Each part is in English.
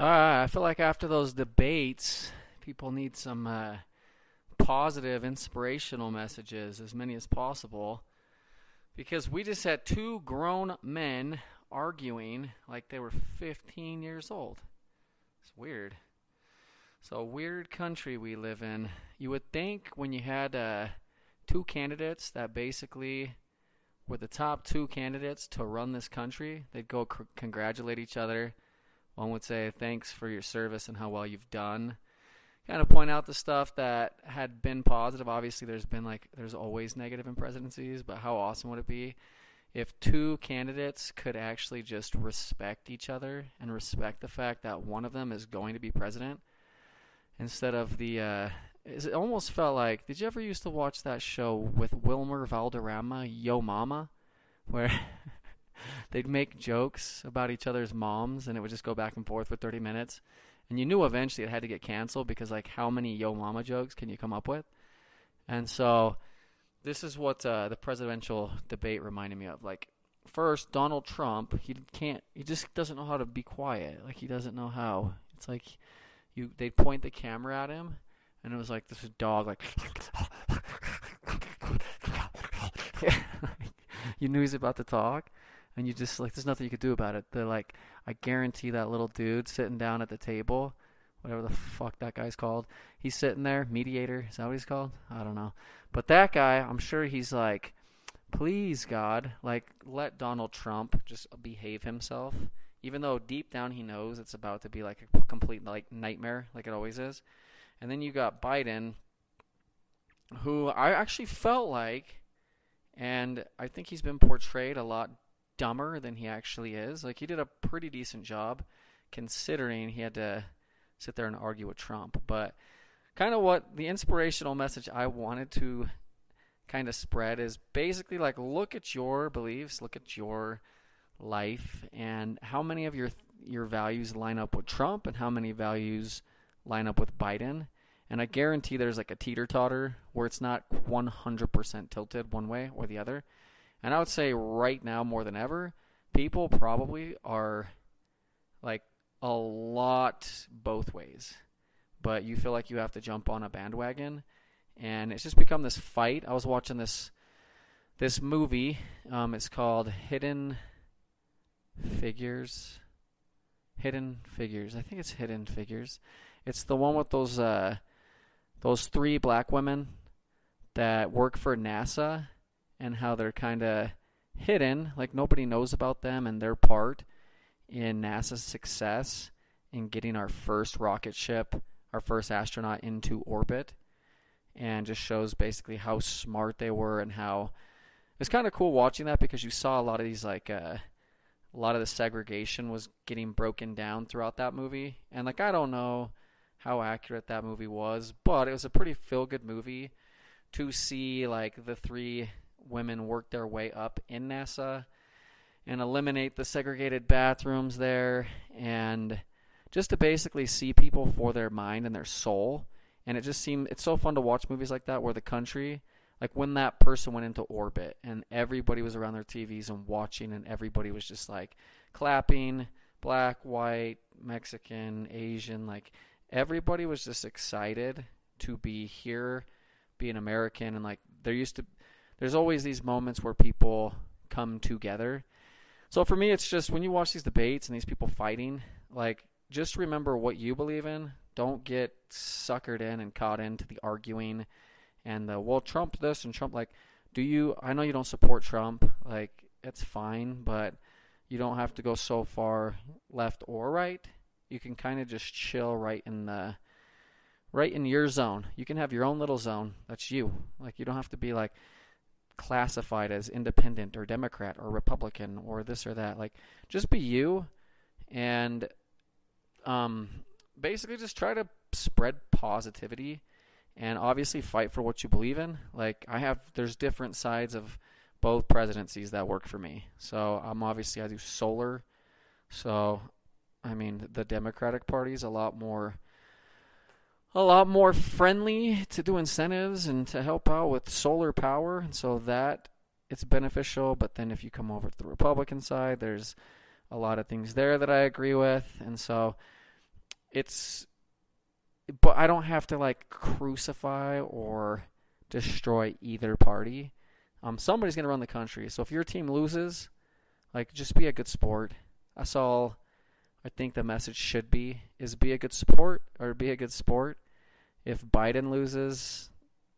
Uh, I feel like after those debates, people need some uh, positive, inspirational messages, as many as possible. Because we just had two grown men arguing like they were 15 years old. It's weird. So, weird country we live in. You would think when you had uh, two candidates that basically were the top two candidates to run this country, they'd go c- congratulate each other. One would say, Thanks for your service and how well you've done. Kind of point out the stuff that had been positive. Obviously, there's been like, there's always negative in presidencies, but how awesome would it be if two candidates could actually just respect each other and respect the fact that one of them is going to be president instead of the uh, it almost felt like did you ever used to watch that show with Wilmer Valderrama Yo Mama where they'd make jokes about each other's moms and it would just go back and forth for 30 minutes and you knew eventually it had to get canceled because like how many Yo Mama jokes can you come up with and so this is what uh, the presidential debate reminded me of. Like, first, Donald Trump, he can't, he just doesn't know how to be quiet. Like, he doesn't know how. It's like you, they point the camera at him, and it was like this dog, like, you knew he's about to talk, and you just like, there's nothing you could do about it. They're like, I guarantee that little dude sitting down at the table whatever the fuck that guy's called. He's sitting there, mediator. Is that what he's called? I don't know. But that guy, I'm sure he's like, please God, like let Donald Trump just behave himself, even though deep down he knows it's about to be like a complete like nightmare, like it always is. And then you got Biden, who I actually felt like, and I think he's been portrayed a lot dumber than he actually is. Like he did a pretty decent job, considering he had to sit there and argue with Trump. But kind of what the inspirational message I wanted to kind of spread is basically like look at your beliefs, look at your life, and how many of your your values line up with Trump, and how many values line up with Biden. And I guarantee there's like a teeter totter where it's not 100% tilted one way or the other. And I would say right now more than ever, people probably are like a lot both ways, but you feel like you have to jump on a bandwagon, and it's just become this fight. I was watching this this movie. Um, it's called Hidden Figures. Hidden Figures. I think it's Hidden Figures. It's the one with those uh, those three black women that work for NASA and how they're kind of hidden, like nobody knows about them and their part in NASA's success in getting our first rocket ship, our first astronaut into orbit, and just shows basically how smart they were and how it's kind of cool watching that because you saw a lot of these like uh, a lot of the segregation was getting broken down throughout that movie, and like I don't know how accurate that movie was, but it was a pretty feel good movie to see like the three women work their way up in NASA and eliminate the segregated bathrooms there and just to basically see people for their mind and their soul. And it just seemed it's so fun to watch movies like that where the country like when that person went into orbit and everybody was around their TVs and watching and everybody was just like clapping black white mexican asian like everybody was just excited to be here be an american. And like there used to there's always these moments where people come together so for me, it's just when you watch these debates and these people fighting, like just remember what you believe in. Don't get suckered in and caught into the arguing and the well, Trump this and Trump like. Do you? I know you don't support Trump. Like it's fine, but you don't have to go so far left or right. You can kind of just chill right in the right in your zone. You can have your own little zone. That's you. Like you don't have to be like classified as independent or Democrat or Republican or this or that. Like, just be you, and um, basically just try to spread positivity, and obviously fight for what you believe in. Like, I have there's different sides of both presidencies that work for me. So I'm obviously I do solar. So I mean the Democratic Party is a lot more a lot more friendly to do incentives and to help out with solar power. And so that it's beneficial. But then if you come over to the Republican side, there's a lot of things there that I agree with. And so it's but I don't have to like crucify or destroy either party. Um, somebody's gonna run the country. So if your team loses, like just be a good sport. That's all. I think the message should be is be a good sport or be a good sport. If Biden loses,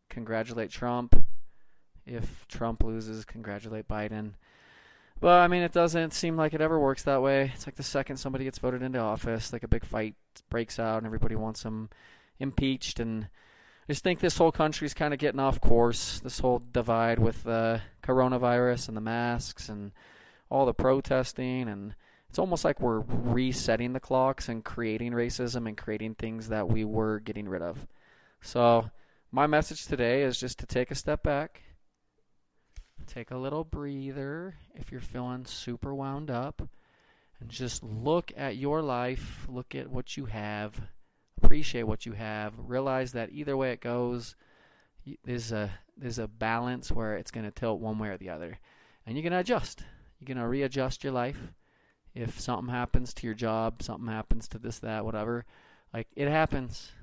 congratulate Trump. If Trump loses, congratulate Biden. But I mean, it doesn't seem like it ever works that way. It's like the second somebody gets voted into office, like a big fight breaks out and everybody wants them impeached. And I just think this whole country's kind of getting off course. This whole divide with the coronavirus and the masks and all the protesting. And it's almost like we're resetting the clocks and creating racism and creating things that we were getting rid of. So, my message today is just to take a step back, take a little breather if you're feeling super wound up and just look at your life, look at what you have, appreciate what you have, realize that either way it goes, there's a there's a balance where it's going to tilt one way or the other, and you're going to adjust. You're going to readjust your life. If something happens to your job, something happens to this, that, whatever, like it happens.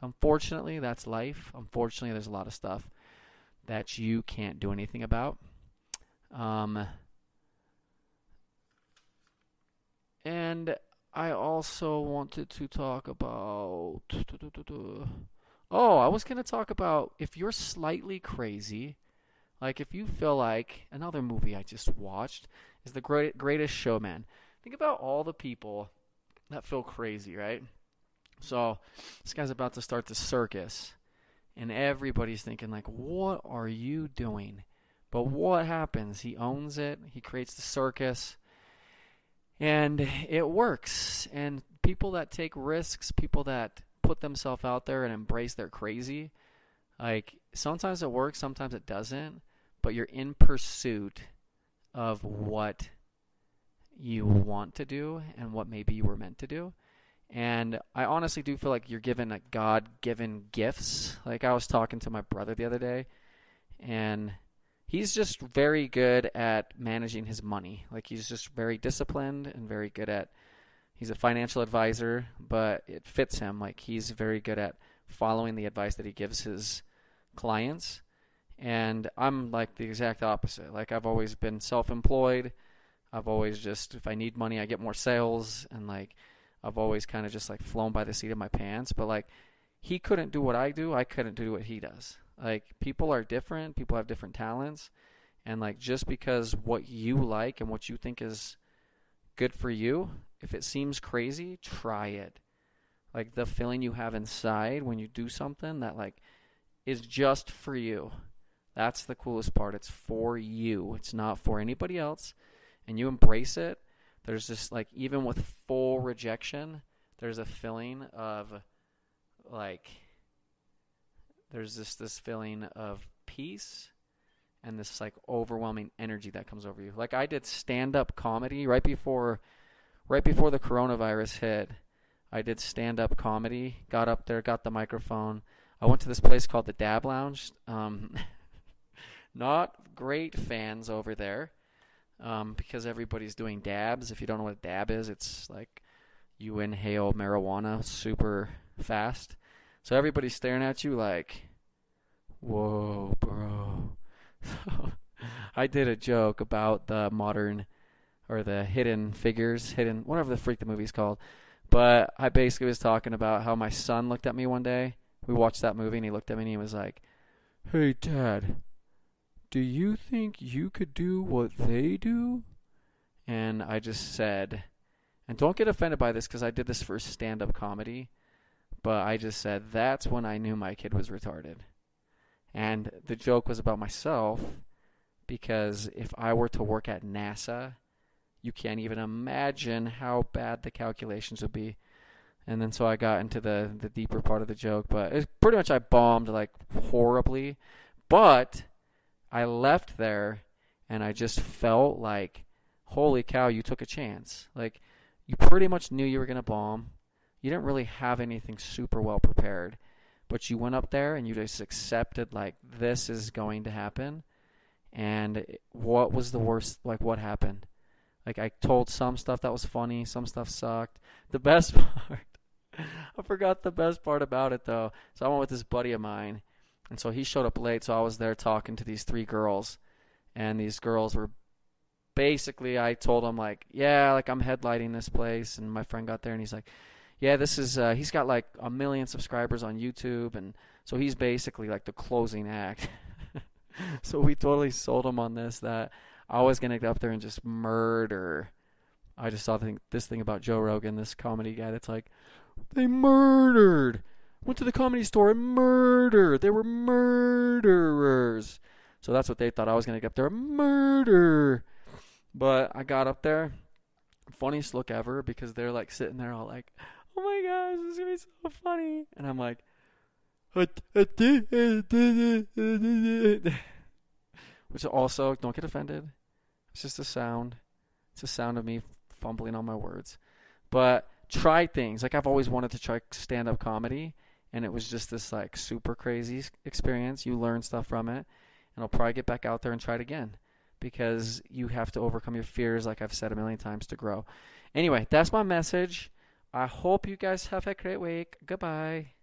Unfortunately, that's life. Unfortunately, there's a lot of stuff that you can't do anything about. Um, and I also wanted to talk about. Oh, I was going to talk about if you're slightly crazy, like if you feel like another movie I just watched is The Great, Greatest Showman. Think about all the people that feel crazy, right? So this guy's about to start the circus, and everybody's thinking like, "What are you doing?" But what happens? He owns it. He creates the circus and it works. And people that take risks, people that put themselves out there and embrace their crazy, like sometimes it works, sometimes it doesn't, but you're in pursuit of what you want to do and what maybe you were meant to do. And I honestly do feel like you're given like God given gifts. Like I was talking to my brother the other day and he's just very good at managing his money. Like he's just very disciplined and very good at. He's a financial advisor, but it fits him. Like he's very good at following the advice that he gives his clients. And I'm like the exact opposite. Like I've always been self-employed. I've always just if I need money, I get more sales and like I've always kind of just like flown by the seat of my pants, but like he couldn't do what I do, I couldn't do what he does. Like people are different, people have different talents, and like just because what you like and what you think is good for you, if it seems crazy, try it. Like the feeling you have inside when you do something that like is just for you. That's the coolest part. It's for you. It's not for anybody else. And you embrace it. There's just like even with full rejection, there's a feeling of like there's this this feeling of peace and this like overwhelming energy that comes over you. Like I did stand up comedy right before right before the coronavirus hit. I did stand up comedy, got up there, got the microphone. I went to this place called the Dab Lounge. Um, not great fans over there um, because everybody's doing dabs. If you don't know what a dab is, it's like you inhale marijuana super fast. So everybody's staring at you like, whoa, bro. I did a joke about the modern or the hidden figures, hidden, whatever the freak the movie's called. But I basically was talking about how my son looked at me one day. We watched that movie and he looked at me and he was like, Hey, Dad, do you think you could do what they do? And I just said, and don't get offended by this because I did this for stand up comedy. But I just said that's when I knew my kid was retarded. And the joke was about myself because if I were to work at NASA, you can't even imagine how bad the calculations would be. And then so I got into the the deeper part of the joke, but it's pretty much I bombed like horribly, but I left there and I just felt like holy cow, you took a chance. Like you pretty much knew you were going to bomb you didn't really have anything super well prepared, but you went up there and you just accepted like this is going to happen. And what was the worst? Like what happened? Like I told some stuff that was funny, some stuff sucked. The best part, I forgot the best part about it though. So I went with this buddy of mine, and so he showed up late. So I was there talking to these three girls, and these girls were basically. I told them like, yeah, like I'm headlighting this place, and my friend got there, and he's like, yeah, this is. Uh, he's got like a million subscribers on YouTube, and so he's basically like the closing act. so we totally sold him on this that I was gonna get up there and just murder. I just saw thing, this thing about Joe Rogan, this comedy guy that's like, they murdered. Went to the comedy store and murdered. They were murderers. So that's what they thought I was gonna get up there, murder. But I got up there, funniest look ever because they're like sitting there all like, oh my gosh, this is gonna be so funny, and I'm like. Which also, don't get offended. It's just a sound. It's a sound of me fumbling on my words. But try things. Like I've always wanted to try stand up comedy, and it was just this like super crazy experience. You learn stuff from it, and I'll probably get back out there and try it again because you have to overcome your fears, like I've said a million times, to grow. Anyway, that's my message. I hope you guys have a great week. Goodbye.